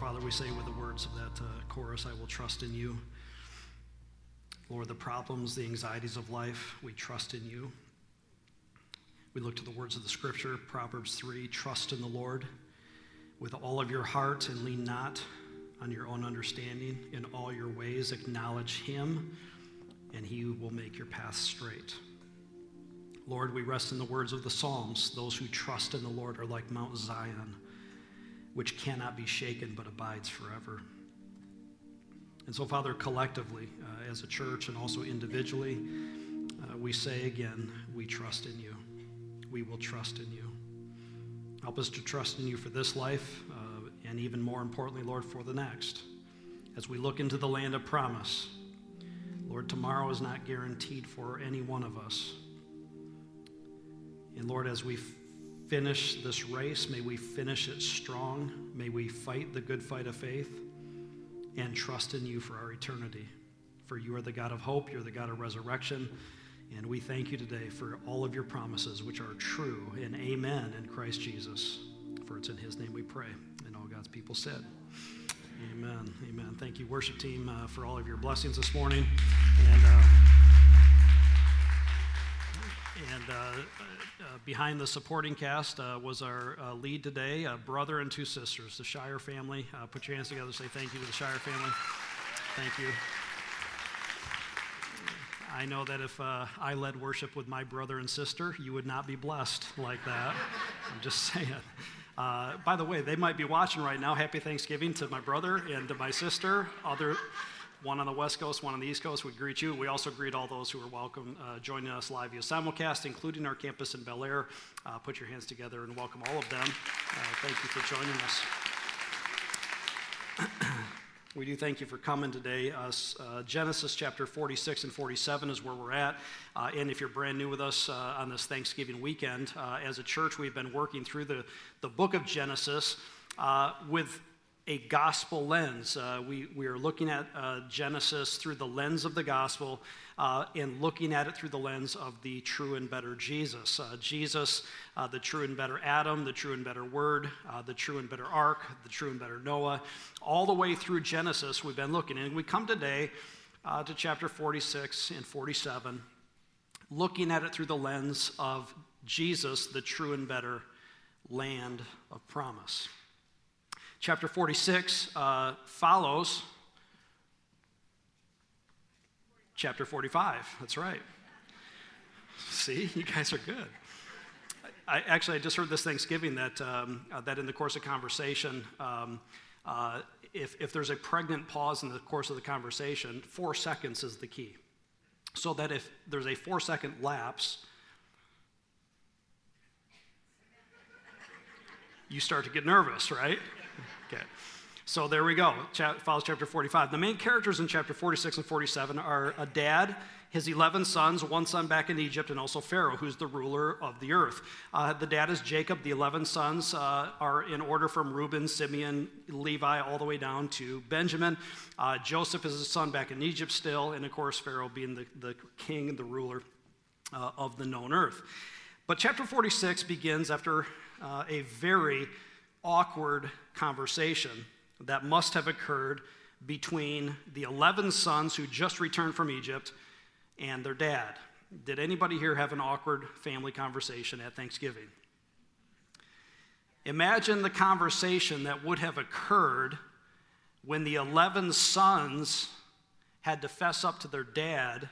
Father, we say with the words of that uh, chorus, I will trust in you. Lord, the problems, the anxieties of life, we trust in you. We look to the words of the scripture, Proverbs 3 trust in the Lord with all of your heart and lean not on your own understanding. In all your ways, acknowledge him, and he will make your path straight. Lord, we rest in the words of the Psalms. Those who trust in the Lord are like Mount Zion, which cannot be shaken but abides forever. And so, Father, collectively, uh, as a church and also individually, uh, we say again, we trust in you. We will trust in you. Help us to trust in you for this life, uh, and even more importantly, Lord, for the next. As we look into the land of promise, Lord, tomorrow is not guaranteed for any one of us. And Lord, as we finish this race, may we finish it strong. May we fight the good fight of faith and trust in you for our eternity. For you are the God of hope, you're the God of resurrection. And we thank you today for all of your promises, which are true and amen in Christ Jesus. For it's in his name we pray. And all God's people said, Amen. Amen. Thank you, worship team, uh, for all of your blessings this morning. And. Uh, and uh, behind the supporting cast uh, was our uh, lead today, a brother and two sisters, the Shire family. Uh, put your hands together say thank you to the Shire family. Thank you. I know that if uh, I led worship with my brother and sister, you would not be blessed like that. I'm just saying. by the way, they might be watching right now. Happy Thanksgiving to my brother and to my sister. Other one on the West Coast, one on the East Coast. We greet you. We also greet all those who are welcome uh, joining us live via simulcast, including our campus in Bel Air. Uh, put your hands together and welcome all of them. Uh, thank you for joining us. we do thank you for coming today. Uh, Genesis chapter 46 and 47 is where we're at. Uh, and if you're brand new with us uh, on this Thanksgiving weekend, as a church, we've been working through the, the book of Genesis with a gospel lens. Uh, we, we are looking at uh, Genesis through the lens of the gospel uh, and looking at it through the lens of the true and better Jesus. Uh, Jesus, uh, the true and better Adam, the true and better Word, uh, the true and better Ark, the true and better Noah. All the way through Genesis, we've been looking. And we come today to chapter 46 and 47, looking at it through the lens of Jesus, the true and better land of promise. Chapter 46 uh, follows chapter 45. That's right. See, you guys are good. I, actually, I just heard this Thanksgiving that, um, uh, that in the course of conversation, um, uh, if, if there's a pregnant pause in the course of the conversation, four seconds is the key. So that if there's a four second lapse, you start to get nervous, right? Okay. So there we go. follows chapter 45. The main characters in chapter 46 and 47 are a dad, his 11 sons, one son back in Egypt, and also Pharaoh, who's the ruler of the earth. Uh, the dad is Jacob. The 11 sons uh, are in order from Reuben, Simeon, Levi, all the way down to Benjamin. Uh, Joseph is his son back in Egypt still, and of course, Pharaoh being the, the king, and the ruler uh, of the known earth. But chapter 46 begins after uh, a very awkward conversation that must have occurred between the 11 sons who just returned from Egypt and their dad. Did anybody here have an awkward family conversation at Thanksgiving? Imagine the conversation that would have occurred when the 11 sons had to fess up to their dad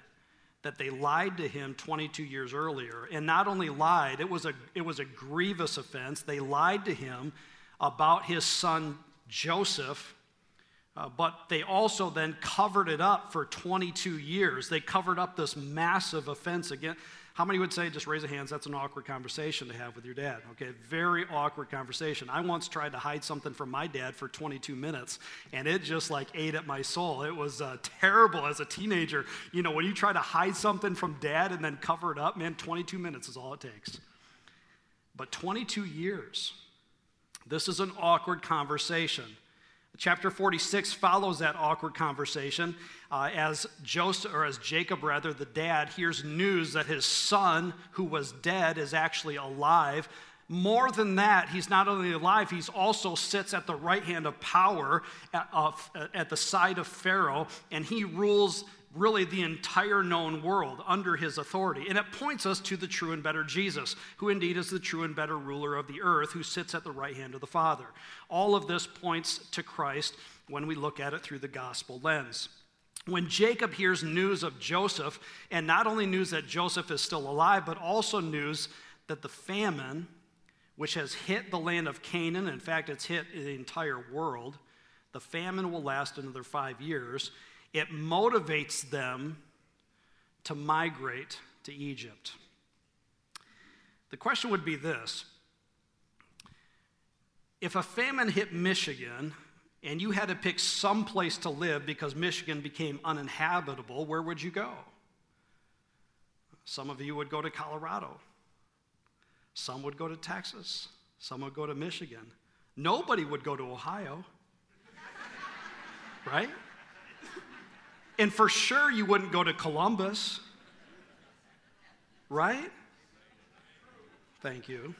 that they lied to him 22 years earlier. And not only lied, it was a, it was a grievous offense. They lied to him about his son Joseph, uh, but they also then covered it up for 22 years. They covered up this massive offense again. How many would say, just raise your hands, that's an awkward conversation to have with your dad? Okay, very awkward conversation. I once tried to hide something from my dad for 22 minutes, and it just like ate at my soul. It was uh, terrible as a teenager. You know, when you try to hide something from dad and then cover it up, man, 22 minutes is all it takes. But 22 years. This is an awkward conversation. Chapter 46 follows that awkward conversation uh, as Joseph, or as Jacob, rather, the dad, hears news that his son, who was dead, is actually alive. More than that, he's not only alive, he's also sits at the right hand of power at, uh, at the side of Pharaoh, and he rules really the entire known world under his authority. And it points us to the true and better Jesus, who indeed is the true and better ruler of the earth, who sits at the right hand of the Father. All of this points to Christ when we look at it through the gospel lens. When Jacob hears news of Joseph, and not only news that Joseph is still alive, but also news that the famine, which has hit the land of Canaan, in fact, it's hit the entire world, the famine will last another five years. It motivates them to migrate to Egypt. The question would be this if a famine hit Michigan and you had to pick some place to live because Michigan became uninhabitable, where would you go? Some of you would go to Colorado. Some would go to Texas. Some would go to Michigan. Nobody would go to Ohio. right? And for sure, you wouldn't go to Columbus. Right? Thank you.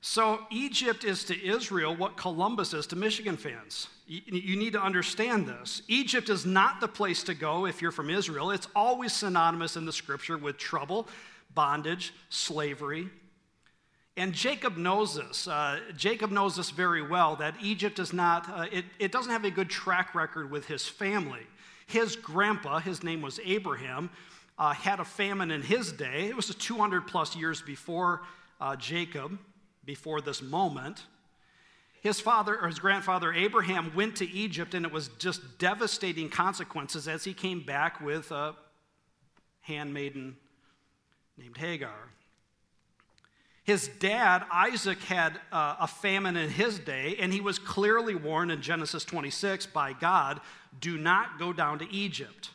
So, Egypt is to Israel what Columbus is to Michigan fans. You need to understand this. Egypt is not the place to go if you're from Israel. It's always synonymous in the scripture with trouble, bondage, slavery. And Jacob knows this. Uh, Jacob knows this very well that Egypt is not, uh, it, it doesn't have a good track record with his family. His grandpa, his name was Abraham, uh, had a famine in his day. It was 200 plus years before uh, Jacob before this moment. His father or his grandfather Abraham went to Egypt, and it was just devastating consequences as he came back with a handmaiden named Hagar. His dad, Isaac, had uh, a famine in his day, and he was clearly warned in Genesis 26 by God do not go down to Egypt.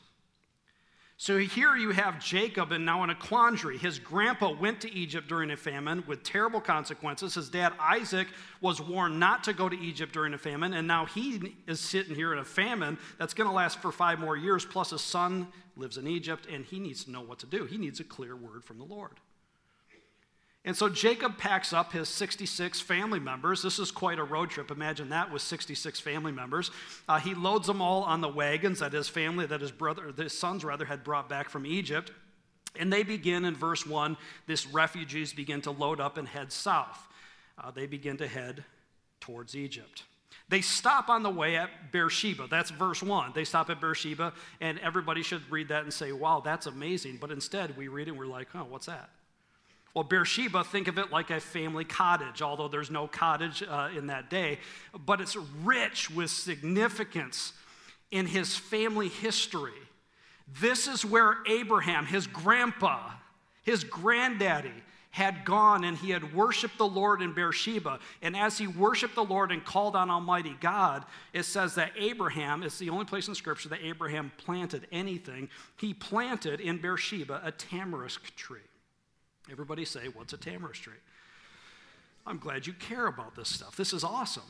So here you have Jacob, and now in a quandary. His grandpa went to Egypt during a famine with terrible consequences. His dad, Isaac, was warned not to go to Egypt during a famine, and now he is sitting here in a famine that's going to last for five more years. Plus, his son lives in Egypt, and he needs to know what to do. He needs a clear word from the Lord. And so Jacob packs up his 66 family members. This is quite a road trip. Imagine that with 66 family members. Uh, he loads them all on the wagons that his family, that his brother, his sons rather, had brought back from Egypt. And they begin in verse 1, this refugees begin to load up and head south. Uh, they begin to head towards Egypt. They stop on the way at Beersheba. That's verse 1. They stop at Beersheba, and everybody should read that and say, wow, that's amazing. But instead, we read it and we're like, oh, what's that? Well, Beersheba, think of it like a family cottage, although there's no cottage uh, in that day, but it's rich with significance in his family history. This is where Abraham, his grandpa, his granddaddy, had gone and he had worshiped the Lord in Beersheba. And as he worshiped the Lord and called on Almighty God, it says that Abraham, it's the only place in Scripture that Abraham planted anything. He planted in Beersheba a tamarisk tree. Everybody say, What's a tamarisk tree? I'm glad you care about this stuff. This is awesome.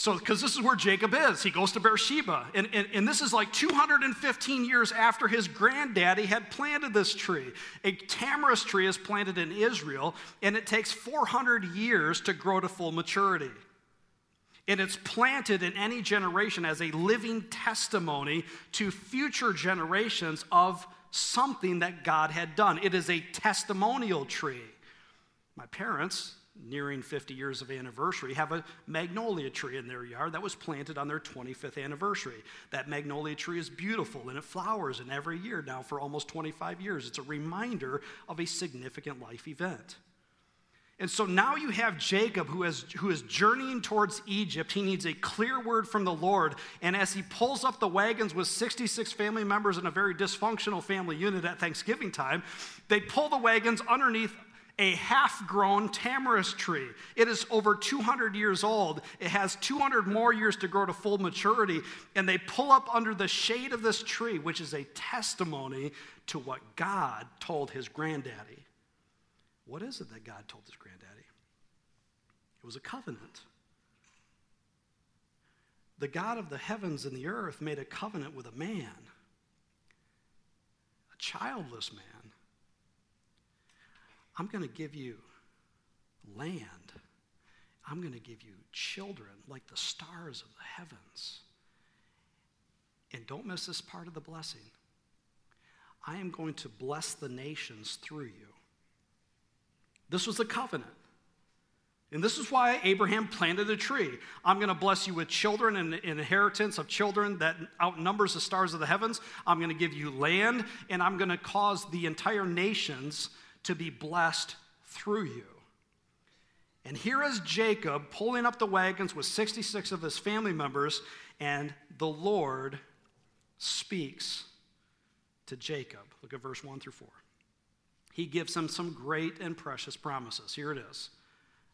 So, because this is where Jacob is. He goes to Beersheba. And, and, and, this is like 215 years after his granddaddy had planted this tree. A tamarisk tree is planted in Israel, and it takes 400 years to grow to full maturity. And it's planted in any generation as a living testimony to future generations of something that God had done. It is a testimonial tree. My parents, nearing 50 years of anniversary, have a magnolia tree in their yard that was planted on their 25th anniversary. That magnolia tree is beautiful and it flowers in every year now for almost 25 years. It's a reminder of a significant life event. And so now you have Jacob who is, who is journeying towards Egypt. He needs a clear word from the Lord. And as he pulls up the wagons with 66 family members in a very dysfunctional family unit at Thanksgiving time, they pull the wagons underneath a half grown tamarisk tree. It is over 200 years old. It has 200 more years to grow to full maturity. And they pull up under the shade of this tree, which is a testimony to what God told his granddaddy. What is it that God told his granddaddy? It was a covenant. The God of the heavens and the earth made a covenant with a man, a childless man. I'm going to give you land. I'm going to give you children like the stars of the heavens. And don't miss this part of the blessing. I am going to bless the nations through you. This was the covenant. And this is why Abraham planted a tree. I'm going to bless you with children and an inheritance of children that outnumbers the stars of the heavens. I'm going to give you land, and I'm going to cause the entire nations to be blessed through you. And here is Jacob pulling up the wagons with 66 of his family members, and the Lord speaks to Jacob. Look at verse 1 through 4. He gives him some great and precious promises. Here it is.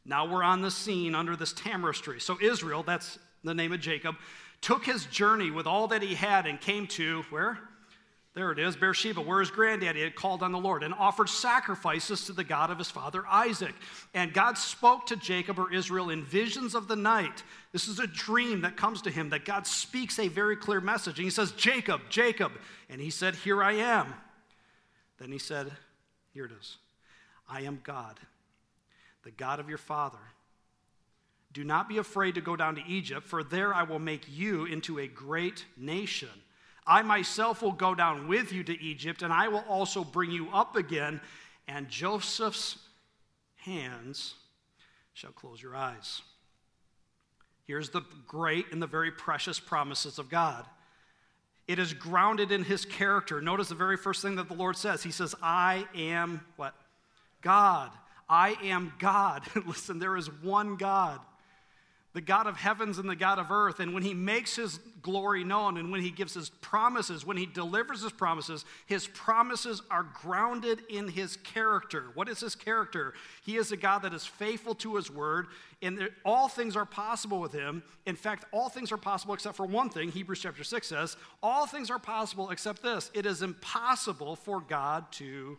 Now we're on the scene under this tamarisk tree. So Israel, that's the name of Jacob, took his journey with all that he had and came to where? There it is, Beersheba, where his granddaddy had called on the Lord and offered sacrifices to the God of his father Isaac. And God spoke to Jacob or Israel in visions of the night. This is a dream that comes to him that God speaks a very clear message. And he says, Jacob, Jacob. And he said, Here I am. Then he said, Here it is I am God, the God of your father. Do not be afraid to go down to Egypt, for there I will make you into a great nation. I myself will go down with you to Egypt, and I will also bring you up again, and Joseph's hands shall close your eyes. Here's the great and the very precious promises of God. It is grounded in his character. Notice the very first thing that the Lord says. He says, I am what? God. I am God. Listen, there is one God the God of heavens and the God of earth. And when he makes his glory known and when he gives his promises, when he delivers his promises, his promises are grounded in his character. What is his character? He is a God that is faithful to his word, and all things are possible with him. In fact, all things are possible except for one thing. Hebrews chapter 6 says, All things are possible except this it is impossible for God to.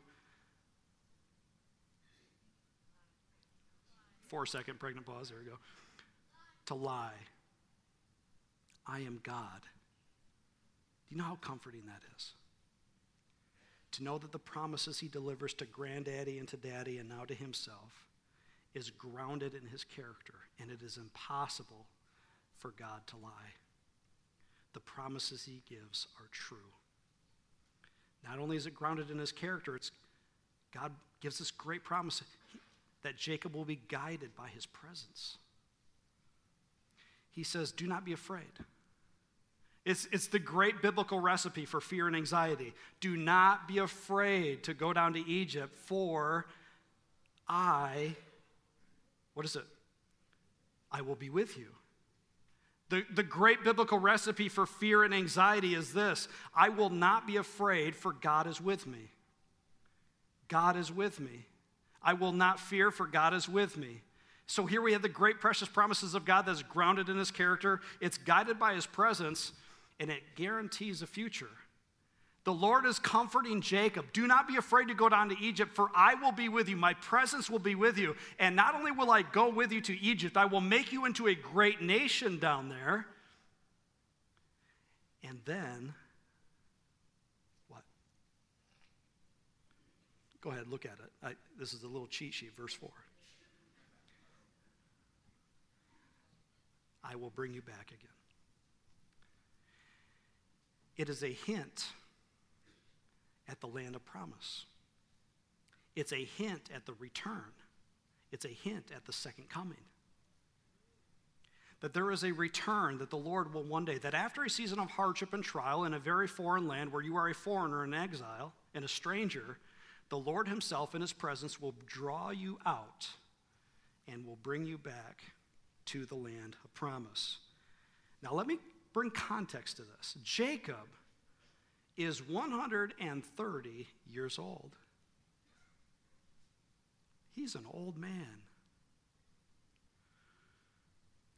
Four second pregnant pause. There we go to lie. I am God. Do you know how comforting that is? To know that the promises he delivers to granddaddy and to daddy and now to himself is grounded in his character, and it is impossible for God to lie. The promises he gives are true. Not only is it grounded in his character, it's God gives this great promise that Jacob will be guided by his presence he says, Do not be afraid. It's, it's the great biblical recipe for fear and anxiety. Do not be afraid to go down to Egypt, for I, what is it? I will be with you. The, the great biblical recipe for fear and anxiety is this I will not be afraid, for God is with me. God is with me. I will not fear, for God is with me. So here we have the great precious promises of God that's grounded in his character. It's guided by his presence, and it guarantees a future. The Lord is comforting Jacob. Do not be afraid to go down to Egypt, for I will be with you. My presence will be with you. And not only will I go with you to Egypt, I will make you into a great nation down there. And then, Go ahead, look at it. I, this is a little cheat sheet, verse 4. I will bring you back again. It is a hint at the land of promise. It's a hint at the return. It's a hint at the second coming. That there is a return that the Lord will one day, that after a season of hardship and trial in a very foreign land where you are a foreigner and exile and a stranger, the Lord Himself in His presence will draw you out and will bring you back to the land of promise. Now, let me bring context to this. Jacob is 130 years old. He's an old man.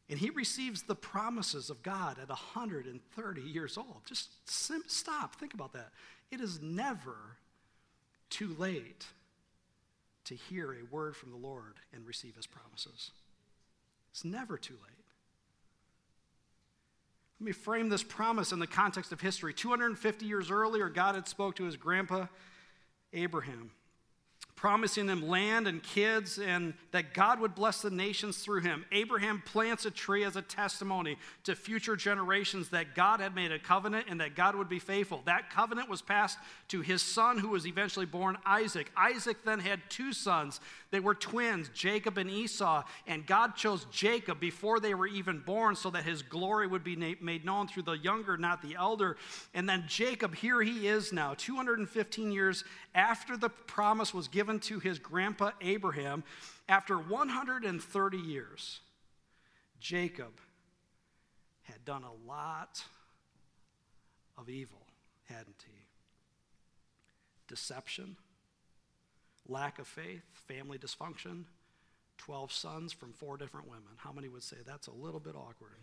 And he receives the promises of God at 130 years old. Just stop, think about that. It is never too late to hear a word from the Lord and receive his promises. It's never too late. Let me frame this promise in the context of history. 250 years earlier, God had spoke to his grandpa Abraham, promising them land and kids and that God would bless the nations through him. Abraham plants a tree as a testimony to future generations that God had made a covenant and that God would be faithful. That covenant was passed to his son, who was eventually born Isaac. Isaac then had two sons. They were twins, Jacob and Esau, and God chose Jacob before they were even born so that his glory would be made known through the younger, not the elder. And then Jacob, here he is now, 215 years after the promise was given to his grandpa Abraham, after 130 years, Jacob had done a lot of evil, hadn't he? Deception, lack of faith, family dysfunction, 12 sons from four different women. How many would say that's a little bit awkward?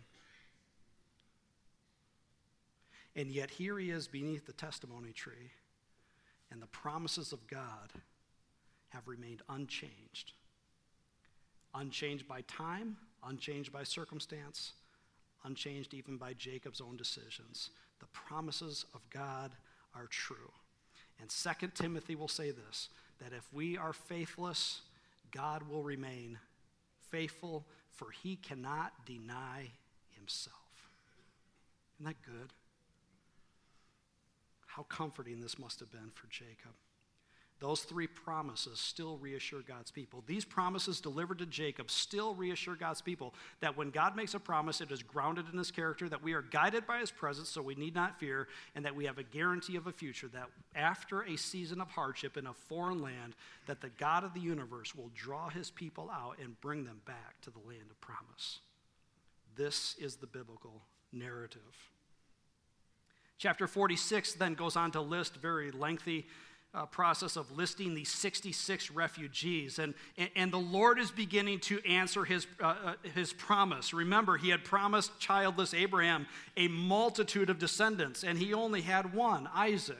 And yet, here he is beneath the testimony tree, and the promises of God have remained unchanged. Unchanged by time, unchanged by circumstance, unchanged even by Jacob's own decisions. The promises of God are true. And Second Timothy will say this that if we are faithless, God will remain faithful, for he cannot deny himself. Isn't that good? How comforting this must have been for Jacob. Those three promises still reassure God's people. These promises delivered to Jacob still reassure God's people that when God makes a promise, it is grounded in his character, that we are guided by his presence, so we need not fear, and that we have a guarantee of a future, that after a season of hardship in a foreign land, that the God of the universe will draw his people out and bring them back to the land of promise. This is the biblical narrative. Chapter 46 then goes on to list very lengthy uh, process of listing these 66 refugees. And, and the Lord is beginning to answer his, uh, uh, his promise. Remember, he had promised childless Abraham a multitude of descendants, and he only had one, Isaac.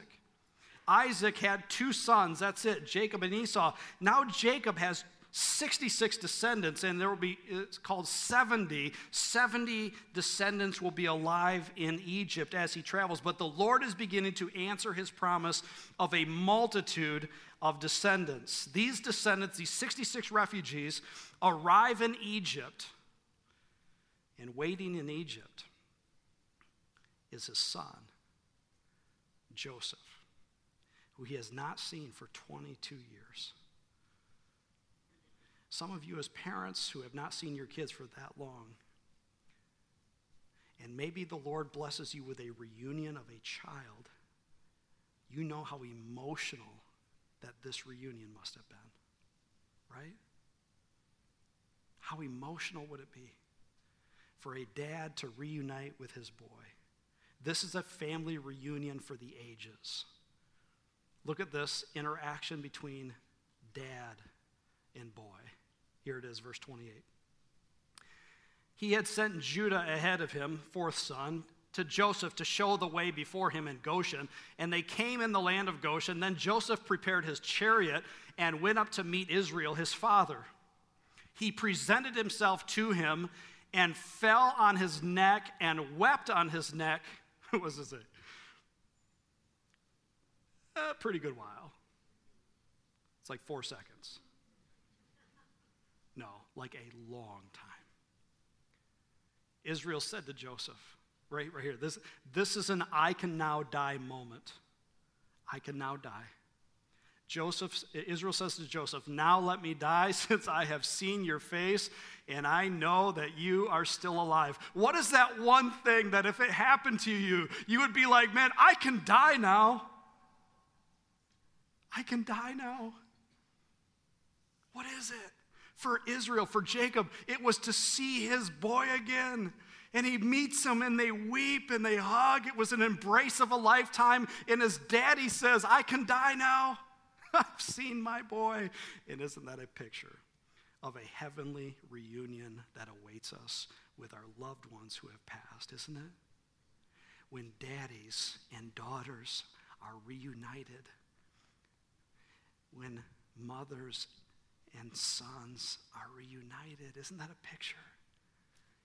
Isaac had two sons, that's it, Jacob and Esau. Now Jacob has 66 descendants, and there will be, it's called 70. 70 descendants will be alive in Egypt as he travels. But the Lord is beginning to answer his promise of a multitude of descendants. These descendants, these 66 refugees, arrive in Egypt, and waiting in Egypt is his son, Joseph, who he has not seen for 22 years. Some of you, as parents who have not seen your kids for that long, and maybe the Lord blesses you with a reunion of a child, you know how emotional that this reunion must have been, right? How emotional would it be for a dad to reunite with his boy? This is a family reunion for the ages. Look at this interaction between dad and boy. Here it is, verse 28. He had sent Judah ahead of him, fourth son, to Joseph to show the way before him in Goshen. And they came in the land of Goshen. Then Joseph prepared his chariot and went up to meet Israel, his father. He presented himself to him and fell on his neck and wept on his neck. What was this? A pretty good while. It's like four seconds. Like a long time. Israel said to Joseph, right, right here, this, this is an I can now die moment. I can now die. Joseph, Israel says to Joseph, Now let me die since I have seen your face and I know that you are still alive. What is that one thing that if it happened to you, you would be like, Man, I can die now? I can die now. What is it? For Israel, for Jacob, it was to see his boy again. And he meets him and they weep and they hug. It was an embrace of a lifetime. And his daddy says, I can die now. I've seen my boy. And isn't that a picture of a heavenly reunion that awaits us with our loved ones who have passed, isn't it? When daddies and daughters are reunited, when mothers and sons are reunited. Isn't that a picture?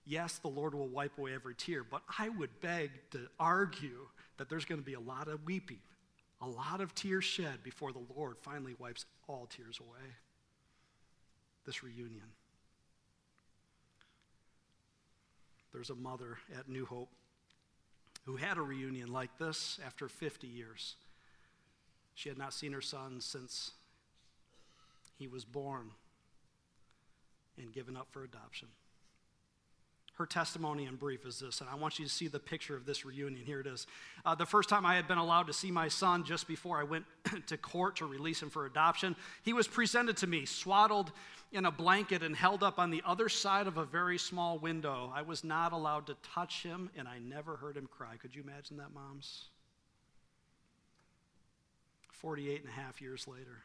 Yes, the Lord will wipe away every tear, but I would beg to argue that there's going to be a lot of weeping, A lot of tears shed before the Lord finally wipes all tears away. This reunion. There's a mother at New Hope who had a reunion like this after 50 years. She had not seen her son since he was born and given up for adoption. Her testimony in brief is this, and I want you to see the picture of this reunion. Here it is. Uh, the first time I had been allowed to see my son just before I went to court to release him for adoption, he was presented to me, swaddled in a blanket and held up on the other side of a very small window. I was not allowed to touch him, and I never heard him cry. Could you imagine that, moms? 48 and a half years later.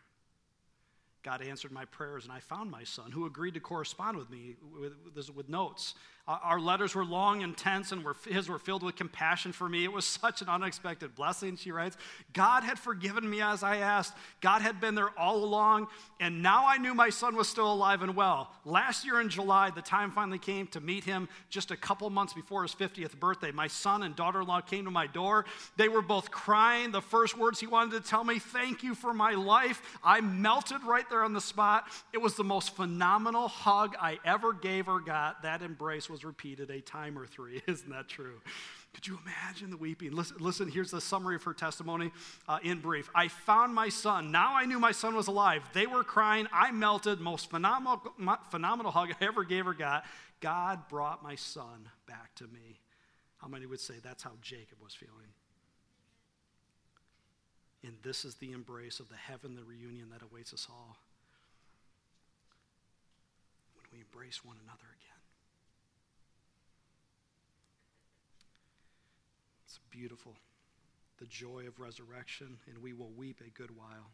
God answered my prayers, and I found my son, who agreed to correspond with me with, with, notes. Our letters were long and tense, and were, his were filled with compassion for me. It was such an unexpected blessing, she writes. God had forgiven me as I asked. God had been there all along, and now I knew my son was still alive and well. Last year in July, the time finally came to meet him just a couple months before his 50th birthday. My son and daughter in law came to my door. They were both crying. The first words he wanted to tell me, Thank you for my life. I melted right there on the spot. It was the most phenomenal hug I ever gave or got. That embrace was was repeated a time or three. Isn't that true? Could you imagine the weeping? Listen, listen here's the summary of her testimony uh, in brief. I found my son. Now I knew my son was alive. They were crying. I melted. Most phenomenal, phenomenal hug I ever gave or got. God brought my son back to me. How many would say that's how Jacob was feeling? And this is the embrace of the heavenly reunion that awaits us all. When we embrace one another again. It's beautiful. The joy of resurrection, and we will weep a good while.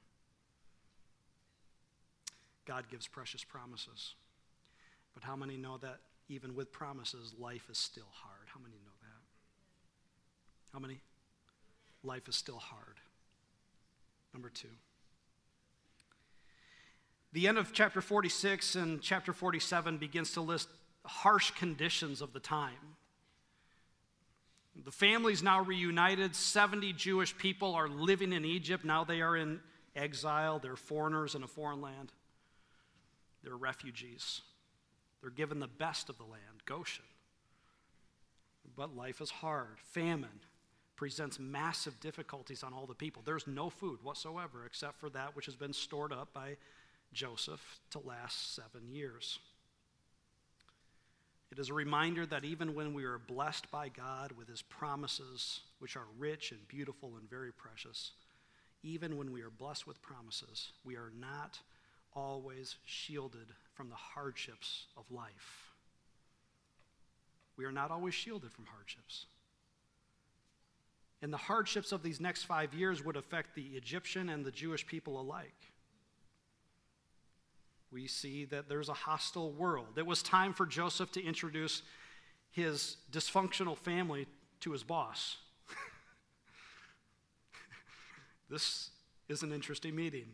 God gives precious promises. But how many know that even with promises, life is still hard? How many know that? How many? Life is still hard. Number two. The end of chapter 46 and chapter 47 begins to list harsh conditions of the time. The family's now reunited. 70 Jewish people are living in Egypt. Now they are in exile. They're foreigners in a foreign land. They're refugees. They're given the best of the land, Goshen. But life is hard. Famine presents massive difficulties on all the people. There's no food whatsoever except for that which has been stored up by Joseph to last seven years. It is a reminder that even when we are blessed by God with his promises, which are rich and beautiful and very precious, even when we are blessed with promises, we are not always shielded from the hardships of life. We are not always shielded from hardships. And the hardships of these next five years would affect the Egyptian and the Jewish people alike we see that there's a hostile world. It was time for Joseph to introduce his dysfunctional family to his boss. this is an interesting meeting.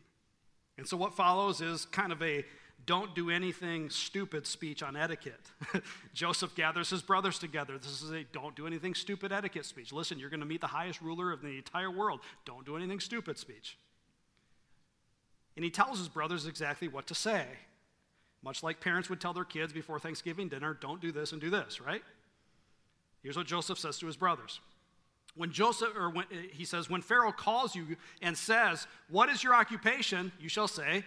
And so, what follows is kind of a don't do anything stupid speech on etiquette. Joseph gathers his brothers together. This is a don't do anything stupid etiquette speech. Listen, you're going to meet the highest ruler of the entire world. Don't do anything stupid speech. And he tells his brothers exactly what to say. Much like parents would tell their kids before Thanksgiving dinner, don't do this and do this, right? Here's what Joseph says to his brothers. When Joseph, or when, he says, when Pharaoh calls you and says, What is your occupation? You shall say,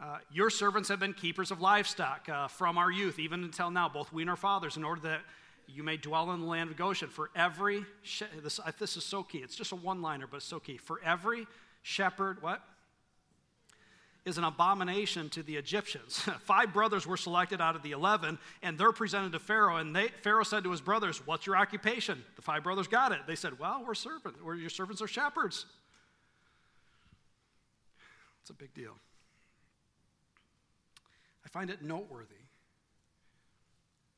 uh, Your servants have been keepers of livestock uh, from our youth, even until now, both we and our fathers, in order that you may dwell in the land of Goshen. For every, this, this is so key, it's just a one liner, but it's so key. For every shepherd, what? Is an abomination to the Egyptians. Five brothers were selected out of the 11, and they're presented to Pharaoh. And they, Pharaoh said to his brothers, What's your occupation? The five brothers got it. They said, Well, we're servants. We're, your servants are shepherds. It's a big deal. I find it noteworthy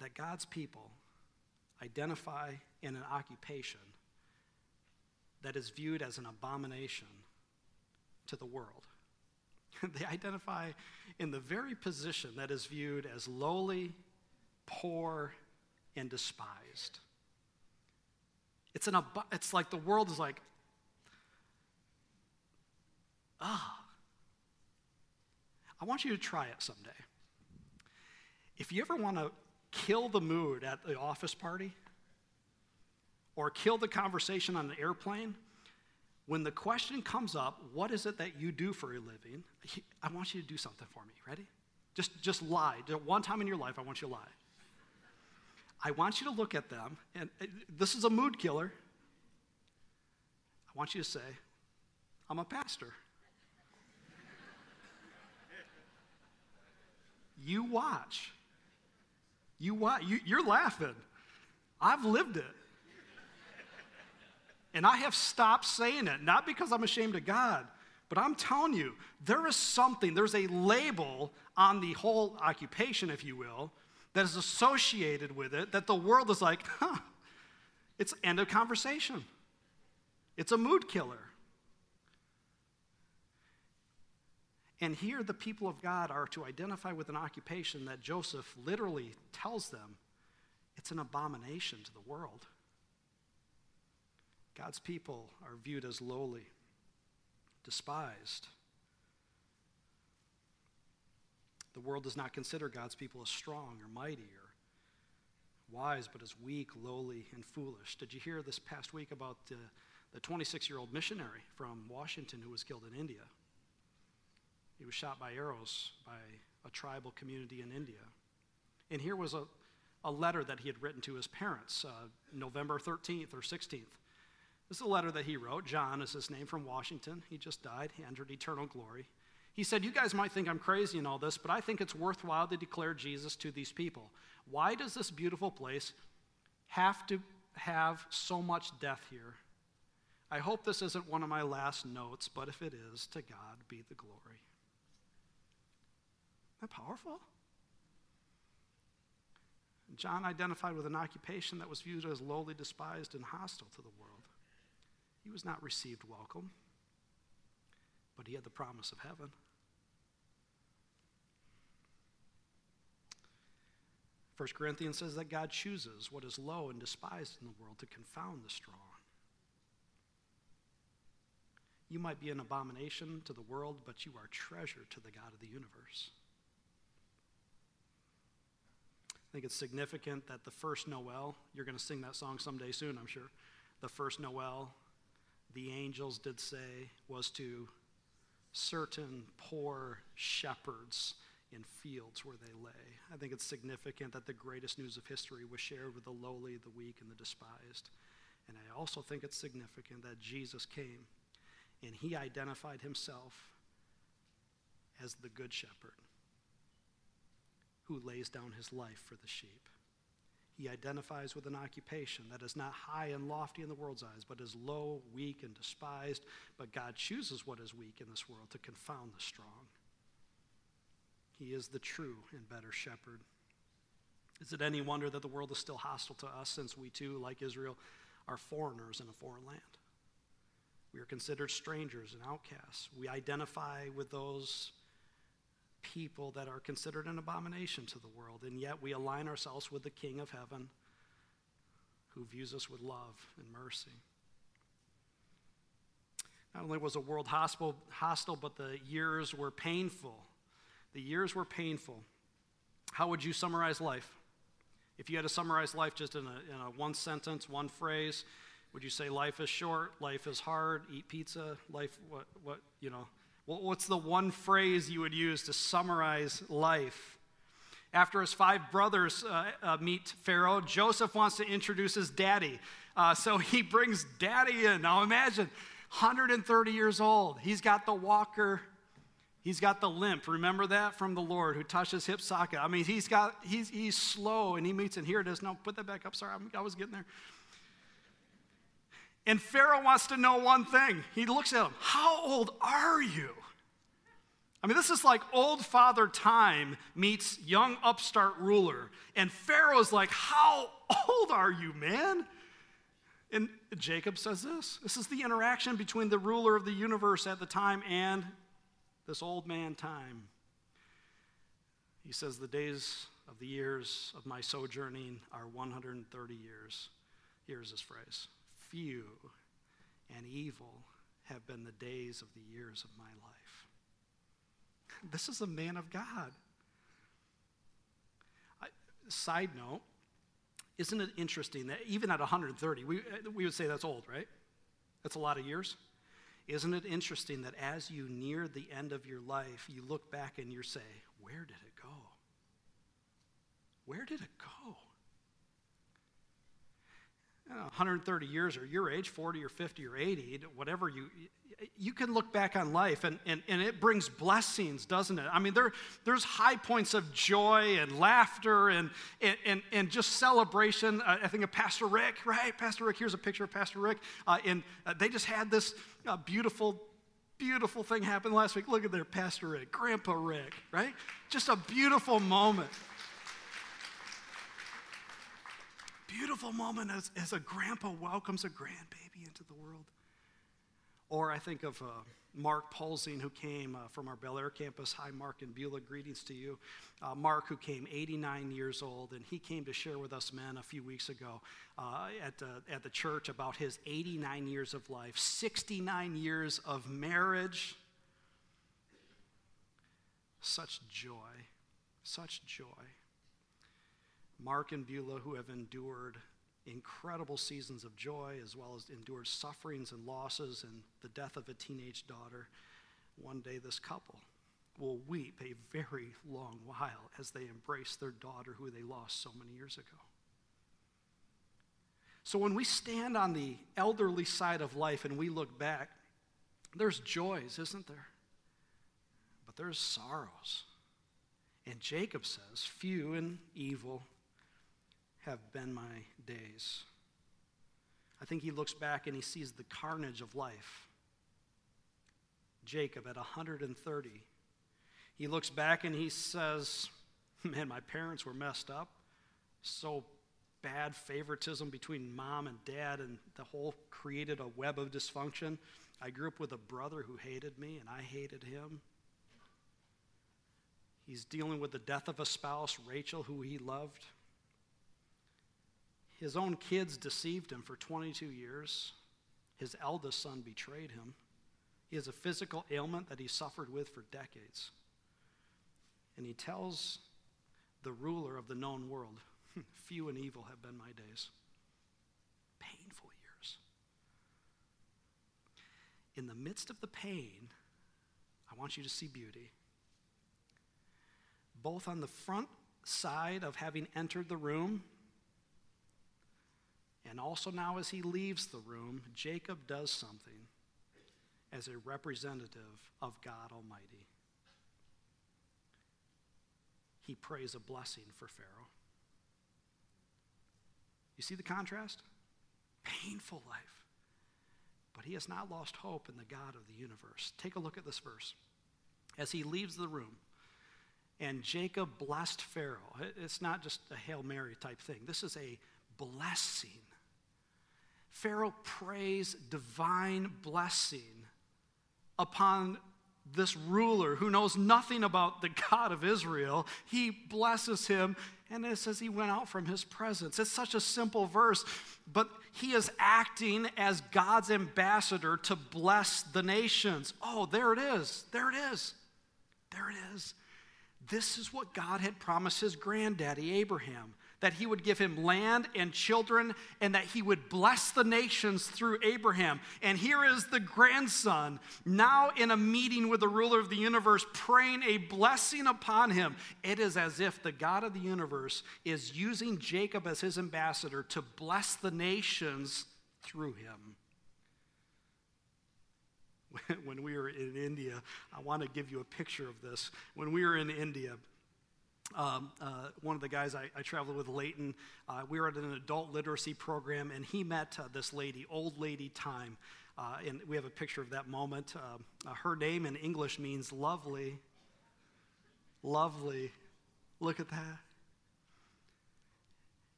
that God's people identify in an occupation that is viewed as an abomination to the world. they identify in the very position that is viewed as lowly, poor, and despised. It's, an, ab- it's like the world is like, Ah. I want you to try it someday. If you ever want to kill the mood at the office party or kill the conversation on the airplane, when the question comes up, what is it that you do for a living? I want you to do something for me. Ready? Just, just lie. One time in your life, I want you to lie. I want you to look at them, and this is a mood killer. I want you to say, I'm a pastor. you watch. You watch. You, you're laughing. I've lived it. And I have stopped saying it, not because I'm ashamed of God, but I'm telling you, there is something, there's a label on the whole occupation, if you will, that is associated with it that the world is like, huh, it's end of conversation. It's a mood killer. And here, the people of God are to identify with an occupation that Joseph literally tells them it's an abomination to the world. God's people are viewed as lowly, despised. The world does not consider God's people as strong or mighty or wise, but as weak, lowly, and foolish. Did you hear this past week about uh, the 26 year old missionary from Washington who was killed in India? He was shot by arrows by a tribal community in India. And here was a, a letter that he had written to his parents, uh, November 13th or 16th. This is a letter that he wrote. John is his name from Washington. He just died. He entered eternal glory. He said, You guys might think I'm crazy in all this, but I think it's worthwhile to declare Jesus to these people. Why does this beautiful place have to have so much death here? I hope this isn't one of my last notes, but if it is, to God be the glory. Isn't that powerful? John identified with an occupation that was viewed as lowly, despised, and hostile to the world. He was not received welcome, but he had the promise of heaven. First Corinthians says that God chooses what is low and despised in the world to confound the strong. You might be an abomination to the world, but you are treasure to the God of the universe. I think it's significant that the first Noel, you're going to sing that song someday soon, I'm sure. The first Noel, the angels did say, was to certain poor shepherds in fields where they lay. I think it's significant that the greatest news of history was shared with the lowly, the weak, and the despised. And I also think it's significant that Jesus came and he identified himself as the good shepherd who lays down his life for the sheep. He identifies with an occupation that is not high and lofty in the world's eyes, but is low, weak, and despised. But God chooses what is weak in this world to confound the strong. He is the true and better shepherd. Is it any wonder that the world is still hostile to us since we too, like Israel, are foreigners in a foreign land? We are considered strangers and outcasts. We identify with those people that are considered an abomination to the world, and yet we align ourselves with the King of heaven who views us with love and mercy. Not only was the world hostile, hostile, but the years were painful. The years were painful. How would you summarize life? If you had to summarize life just in a, in a one sentence, one phrase, would you say life is short, life is hard, eat pizza, life, what, what, you know, What's the one phrase you would use to summarize life? After his five brothers uh, uh, meet Pharaoh, Joseph wants to introduce his daddy. Uh, so he brings daddy in. Now imagine, 130 years old. He's got the walker, he's got the limp. Remember that from the Lord who touched his hip socket. I mean, he's got he's he's slow and he meets and here it is. No, put that back up. Sorry, I was getting there. And Pharaoh wants to know one thing. He looks at him, How old are you? I mean, this is like old father time meets young upstart ruler. And Pharaoh's like, How old are you, man? And Jacob says this this is the interaction between the ruler of the universe at the time and this old man time. He says, The days of the years of my sojourning are 130 years. Here's this phrase few and evil have been the days of the years of my life. This is a man of God. I, side note, isn't it interesting that even at 130, we, we would say that's old, right? That's a lot of years. Isn't it interesting that as you near the end of your life, you look back and you say, Where did it go? Where did it go? 130 years or your age, 40 or 50 or 80, whatever you, you can look back on life and, and, and it brings blessings, doesn't it? I mean, there, there's high points of joy and laughter and, and, and, just celebration. Uh, I think of Pastor Rick, right? Pastor Rick, here's a picture of Pastor Rick. Uh, and uh, they just had this uh, beautiful, beautiful thing happen last week. Look at there, Pastor Rick, Grandpa Rick, right? Just a beautiful moment. Beautiful moment as, as a grandpa welcomes a grandbaby into the world. Or I think of uh, Mark Pulsing, who came uh, from our Bel Air campus. Hi, Mark and Beulah, greetings to you. Uh, Mark, who came 89 years old, and he came to share with us men a few weeks ago uh, at, at the church about his 89 years of life, 69 years of marriage. Such joy, such joy. Mark and Beulah, who have endured incredible seasons of joy as well as endured sufferings and losses and the death of a teenage daughter. One day, this couple will weep a very long while as they embrace their daughter who they lost so many years ago. So, when we stand on the elderly side of life and we look back, there's joys, isn't there? But there's sorrows. And Jacob says, Few and evil have been my days. I think he looks back and he sees the carnage of life. Jacob at 130. He looks back and he says, Man, my parents were messed up. So bad favoritism between mom and dad, and the whole created a web of dysfunction. I grew up with a brother who hated me, and I hated him. He's dealing with the death of a spouse, Rachel, who he loved. His own kids deceived him for 22 years. His eldest son betrayed him. He has a physical ailment that he suffered with for decades. And he tells the ruler of the known world, Few and evil have been my days. Painful years. In the midst of the pain, I want you to see beauty. Both on the front side of having entered the room and also now, as he leaves the room, Jacob does something as a representative of God Almighty. He prays a blessing for Pharaoh. You see the contrast? Painful life. But he has not lost hope in the God of the universe. Take a look at this verse. As he leaves the room, and Jacob blessed Pharaoh. It's not just a Hail Mary type thing, this is a blessing Pharaoh prays divine blessing upon this ruler who knows nothing about the God of Israel. He blesses him, and it says he went out from his presence. It's such a simple verse, but he is acting as God's ambassador to bless the nations. Oh, there it is. There it is. There it is. This is what God had promised his granddaddy, Abraham that he would give him land and children, and that he would bless the nations through Abraham. And here is the grandson, now in a meeting with the ruler of the universe, praying a blessing upon him. It is as if the God of the universe is using Jacob as his ambassador to bless the nations through him. When we were in India, I want to give you a picture of this. When we were in India, um, uh, one of the guys I, I traveled with, Leighton, uh, we were at an adult literacy program, and he met uh, this lady, old lady time. Uh, and we have a picture of that moment. Um, uh, her name in English means lovely. Lovely. Look at that.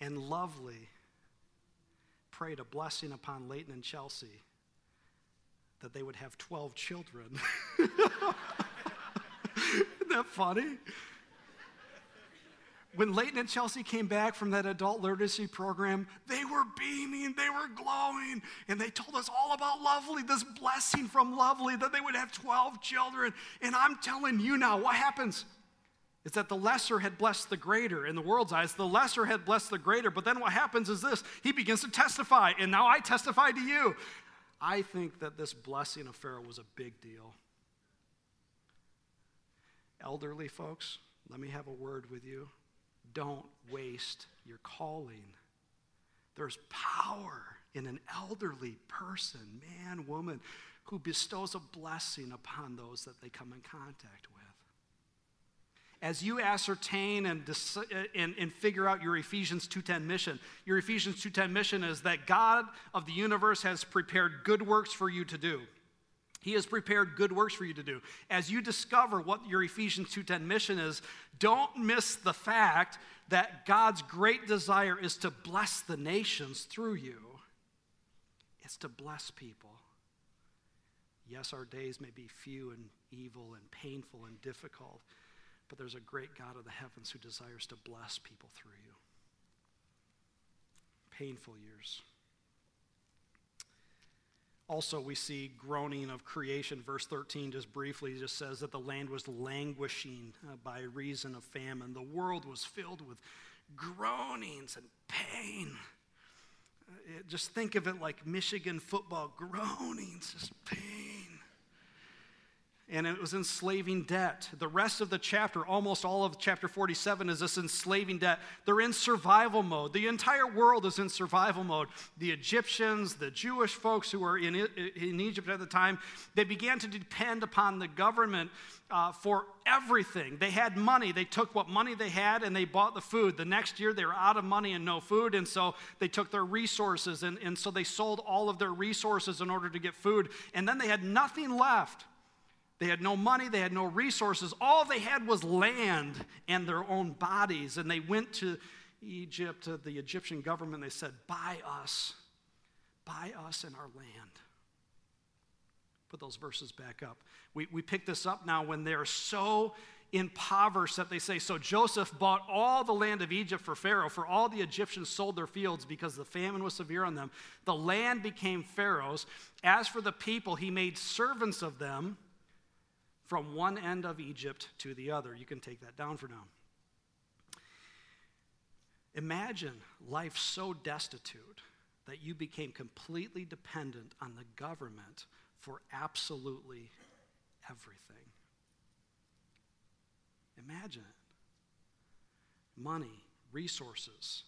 And lovely prayed a blessing upon Leighton and Chelsea that they would have 12 children. Isn't that funny? When Leighton and Chelsea came back from that adult literacy program, they were beaming, they were glowing, and they told us all about Lovely, this blessing from Lovely, that they would have 12 children. And I'm telling you now, what happens? Is that the lesser had blessed the greater in the world's eyes. The lesser had blessed the greater. But then what happens is this he begins to testify, and now I testify to you. I think that this blessing of Pharaoh was a big deal. Elderly folks, let me have a word with you. Don't waste your calling. There's power in an elderly person, man, woman, who bestows a blessing upon those that they come in contact with. As you ascertain and, uh, and, and figure out your Ephesians 2.10 mission, your Ephesians 2.10 mission is that God of the universe has prepared good works for you to do. He has prepared good works for you to do. As you discover what your Ephesians 2:10 mission is, don't miss the fact that God's great desire is to bless the nations through you. It's to bless people. Yes, our days may be few and evil and painful and difficult, but there's a great God of the heavens who desires to bless people through you. Painful years. Also, we see groaning of creation. Verse 13, just briefly, just says that the land was languishing uh, by reason of famine. The world was filled with groanings and pain. Uh, it, just think of it like Michigan football groanings, just pain and it was enslaving debt. The rest of the chapter, almost all of chapter 47, is this enslaving debt. They're in survival mode. The entire world is in survival mode. The Egyptians, the Jewish folks who were in, in Egypt at the time, they began to depend upon the government uh, for everything. They had money. They took what money they had and they bought the food. The next year, they were out of money and no food, and so they took their resources, and, and so they sold all of their resources in order to get food. And then they had nothing left they had no money, they had no resources. All they had was land and their own bodies. And they went to Egypt, to the Egyptian government, they said, Buy us, buy us and our land. Put those verses back up. We, we pick this up now when they're so impoverished that they say, So Joseph bought all the land of Egypt for Pharaoh, for all the Egyptians sold their fields because the famine was severe on them. The land became Pharaoh's. As for the people, he made servants of them from one end of Egypt to the other. You can take that down for now. Imagine life so destitute that you became completely dependent on the government for absolutely everything. Imagine it. Money, resources,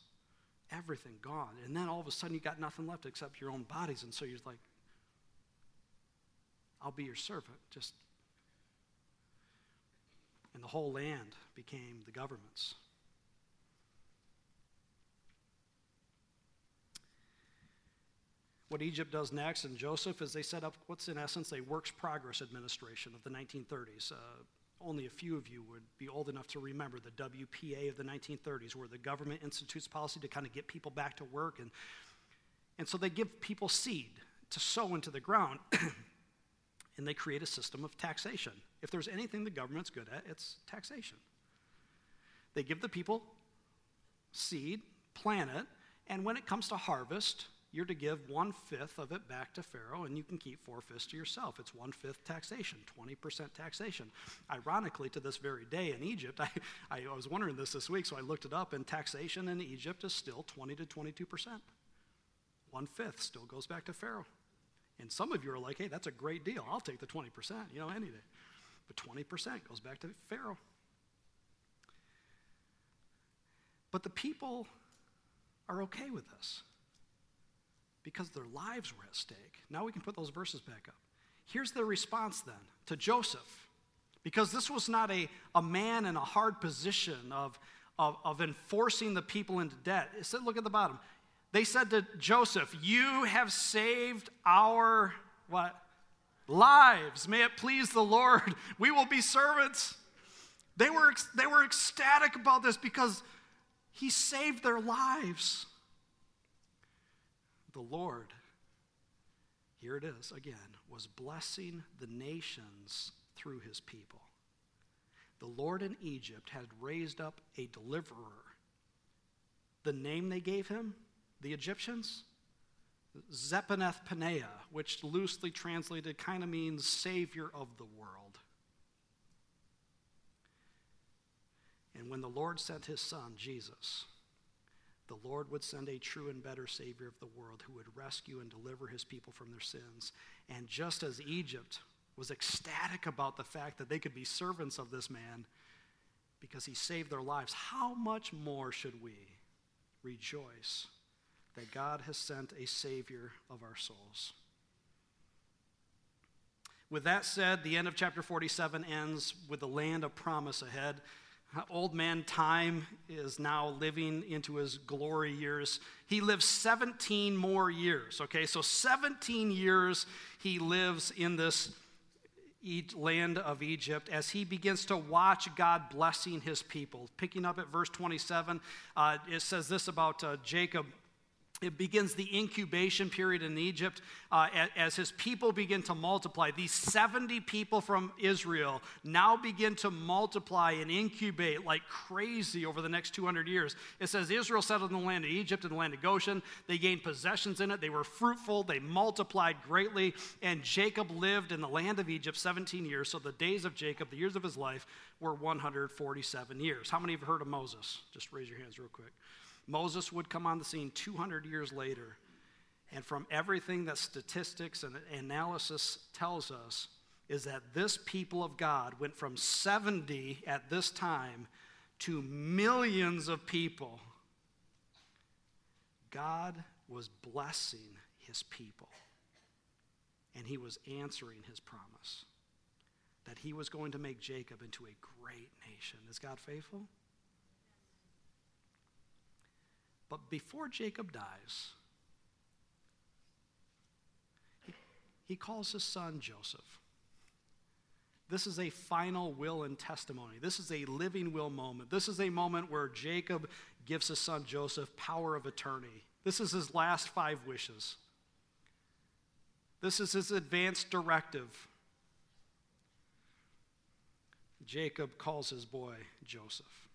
everything gone. And then all of a sudden you got nothing left except your own bodies. And so you're like, I'll be your servant. Just and the whole land became the government's. What Egypt does next and Joseph is they set up what's in essence a works progress administration of the 1930s. Uh, only a few of you would be old enough to remember the WPA of the 1930s, where the government institutes policy to kind of get people back to work. And, and so they give people seed to sow into the ground. and they create a system of taxation. If there's anything the government's good at, it's taxation. They give the people seed, plant it, and when it comes to harvest, you're to give one fifth of it back to Pharaoh, and you can keep four fifths to yourself. It's one fifth taxation, 20% taxation. Ironically, to this very day in Egypt, I, I was wondering this this week, so I looked it up, and taxation in Egypt is still 20 to 22%. One fifth still goes back to Pharaoh. And some of you are like, hey, that's a great deal. I'll take the 20%, you know, any day. But 20% goes back to Pharaoh. But the people are okay with this because their lives were at stake. Now we can put those verses back up. Here's their response then to Joseph, because this was not a, a man in a hard position of, of, of enforcing the people into debt. It said, look at the bottom. They said to Joseph, You have saved our what? Lives. May it please the Lord. We will be servants. They were, they were ecstatic about this because he saved their lives. The Lord, here it is again, was blessing the nations through his people. the Lord in Egypt had raised up a deliverer. The name they gave him, the Egyptians, Zaphenath Paneah, which loosely translated kind of means Savior of the world. And when the Lord sent his Son, Jesus, the Lord would send a true and better Savior of the world who would rescue and deliver his people from their sins. And just as Egypt was ecstatic about the fact that they could be servants of this man because he saved their lives, how much more should we rejoice that God has sent a Savior of our souls? With that said, the end of chapter 47 ends with the land of promise ahead. Old man Time is now living into his glory years. He lives 17 more years, okay? So 17 years he lives in this land of Egypt as he begins to watch God blessing his people. Picking up at verse 27, uh, it says this about uh, Jacob it begins the incubation period in Egypt uh, as his people begin to multiply. These 70 people from Israel now begin to multiply and incubate like crazy over the next 200 years. It says Israel settled in the land of Egypt and the land of Goshen. They gained possessions in it. They were fruitful. They multiplied greatly. And Jacob lived in the land of Egypt 17 years. So the days of Jacob, the years of his life, were 147 years. How many have heard of Moses? Just raise your hands real quick. Moses would come on the scene 200 years later. And from everything that statistics and analysis tells us, is that this people of God went from 70 at this time to millions of people. God was blessing his people, and he was answering his promise that he was going to make Jacob into a great nation. Is God faithful? But before Jacob dies, he, calls his son Joseph. This is a final will and testimony. This is a living will moment. This is a moment where Jacob gives his son Joseph power of attorney. This is his last five wishes. This is his advanced directive. Jacob calls his boy Joseph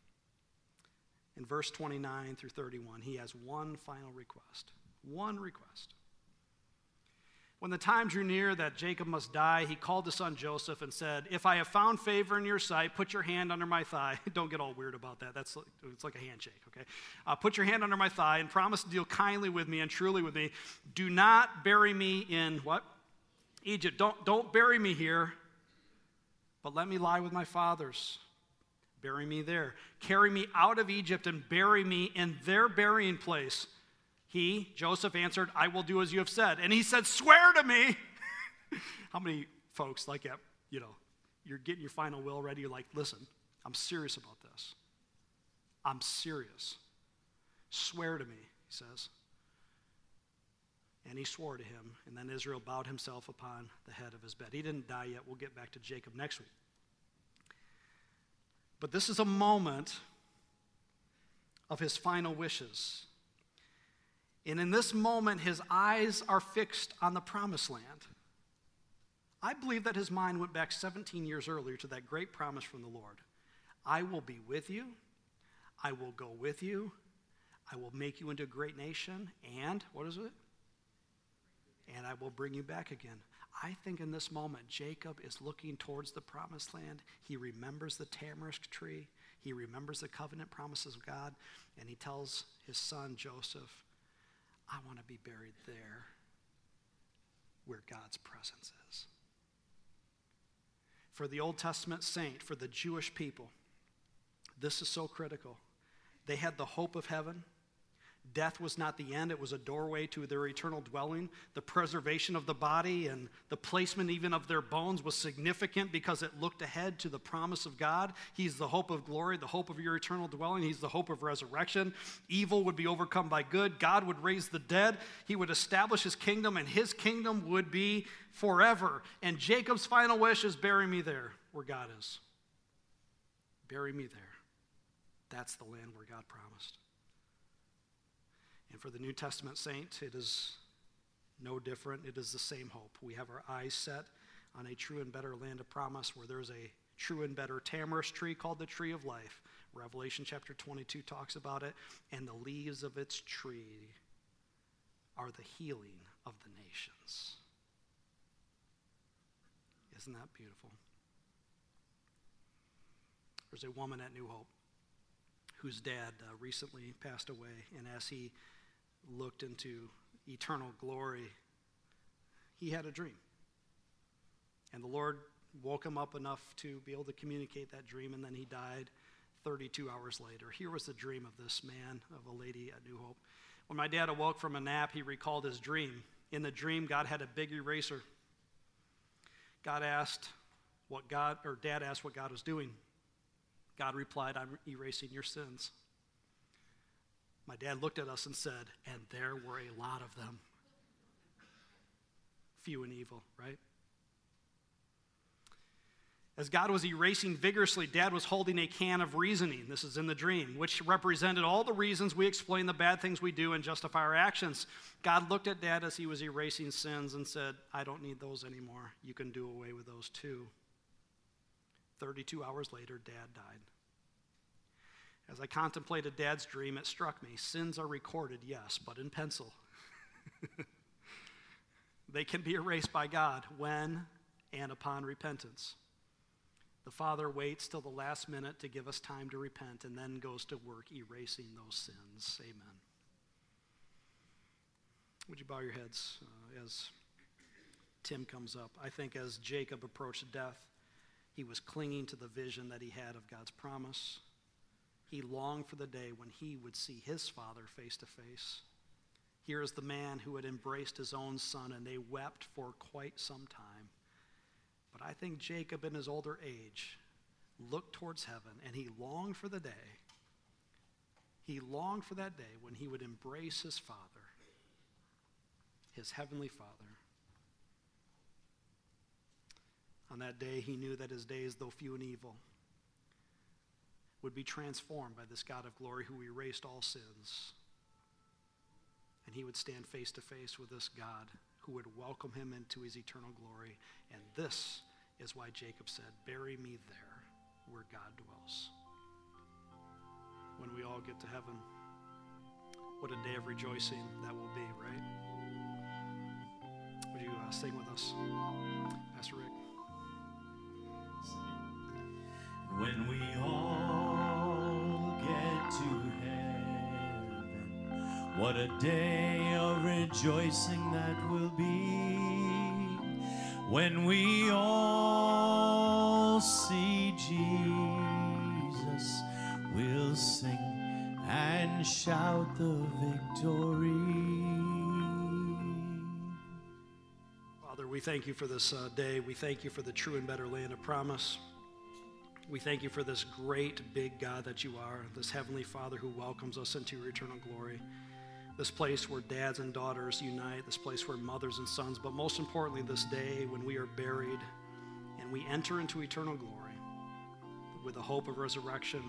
in verse 29 through 31, he has one final request. One request. When the time drew near that Jacob must die, he called his son Joseph and said, If I have found favor in your sight, put your hand under my thigh. Don't get all weird about that. That's like, it's like a handshake, okay? Uh, put your hand under my thigh and promise to deal kindly with me and truly with me. Do not bury me in what? Egypt. Don't, don't bury me here, but let me lie with my fathers Bury me there. Carry me out of Egypt and bury me in their burying place. He, Joseph, answered, I will do as you have said. And he said, Swear to me. How many folks like that, you know, you're getting your final will ready? You're like, Listen, I'm serious about this. I'm serious. Swear to me, he says. And he swore to him. And then Israel bowed himself upon the head of his bed. He didn't die yet. We'll get back to Jacob next week. But this is a moment of his final wishes. And in this moment, his eyes are fixed on the promised land. I believe that his mind went back 17 years earlier to that great promise from the Lord I will be with you, I will go with you, I will make you into a great nation, and what is it? And I will bring you back again. I think in this moment, Jacob is looking towards the promised land. He remembers the tamarisk tree, he remembers the covenant promises of God, and he tells his son Joseph, I want to be buried there where God's presence is. For the Old Testament saint, for the Jewish people, this is so critical. They had the hope of heaven. Death was not the end, it was a doorway to their eternal dwelling. The preservation of the body and the placement even of their bones was significant because it looked ahead to the promise of God. He's the hope of glory, the hope of your eternal dwelling. He's the hope of resurrection. Evil would be overcome by good. God would raise the dead. He would establish his kingdom, and his kingdom would be forever. And Jacob's final wish is bury me there where God is. Bury me there. That's the land where God promised. And for the New Testament saint, it is no different. It is the same hope. We have our eyes set on a true and better land of promise where there is a true and better tamarisk tree called the tree of life. Revelation chapter 22 talks about it. And the leaves of its tree are the healing of the nations. Isn't that beautiful? There's a woman at New Hope whose dad uh, recently passed away, and as he looked into eternal glory, he had a dream. And the Lord woke him up enough to be able to communicate that dream, and then he died 32 hours later. Here was the dream of this man, of a lady at New Hope. When my dad awoke from a nap, he recalled his dream. In the dream, God had a big eraser. God asked what God, or dad asked what God was doing. God replied, I'm erasing your sins. My dad looked at us and said, and there were a lot of them. Few and evil, right? As God was erasing vigorously, Dad was holding a can of reasoning. This is in the dream, which represented all the reasons we explain the bad things we do and justify our actions. God looked at Dad as he was erasing sins and said, I don't need those anymore. You can do away with those too. 32 hours later, Dad died. As I contemplated Dad's dream, it struck me sins are recorded, yes, but in pencil. they can be erased by God when and upon repentance. The Father waits till the last minute to give us time to repent and then goes to work erasing those sins. Amen. Would you bow your heads uh, as Tim comes up? I think as Jacob approached death, he was clinging to the vision that he had of God's promise. He longed for the day when he would see his father face to face. Here is the man who had embraced his own son, and they wept for quite some time. But I think Jacob, in his older age, looked towards heaven and he longed for the day. He longed for that day when he would embrace his Father, his heavenly Father. On that day, he knew that his days, though few and evil, would be transformed by this God of glory who erased all sins. And he would stand face to face with this God who would welcome him into his eternal glory. And this is why Jacob said, Bury me there where God dwells. When we all get to heaven, what a day of rejoicing that will be, right? Would you uh, sing with us, Pastor Rick? When we all what a day of rejoicing that will be. When we all see Jesus, we'll sing and shout the victory. Father, we thank you for this uh, day. We thank you for the true and better land of promise. We thank you for this great, big God that you are, this Heavenly Father who welcomes us into your eternal glory this place where dads and daughters unite, this place where mothers and sons, but most importantly, this day when we are buried and we enter into eternal glory with the hope of resurrection,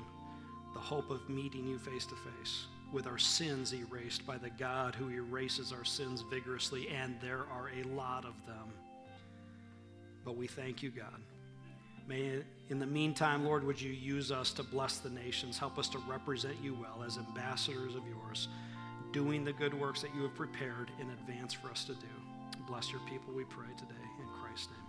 the hope of meeting you face to face, with our sins erased by the God who erases our sins vigorously, and there are a lot of them. But we thank you, God. May, in the meantime, Lord, would you use us to bless the nations? Help us to represent you well as ambassadors of yours doing the good works that you have prepared in advance for us to do. Bless your people, we pray today. In Christ's name.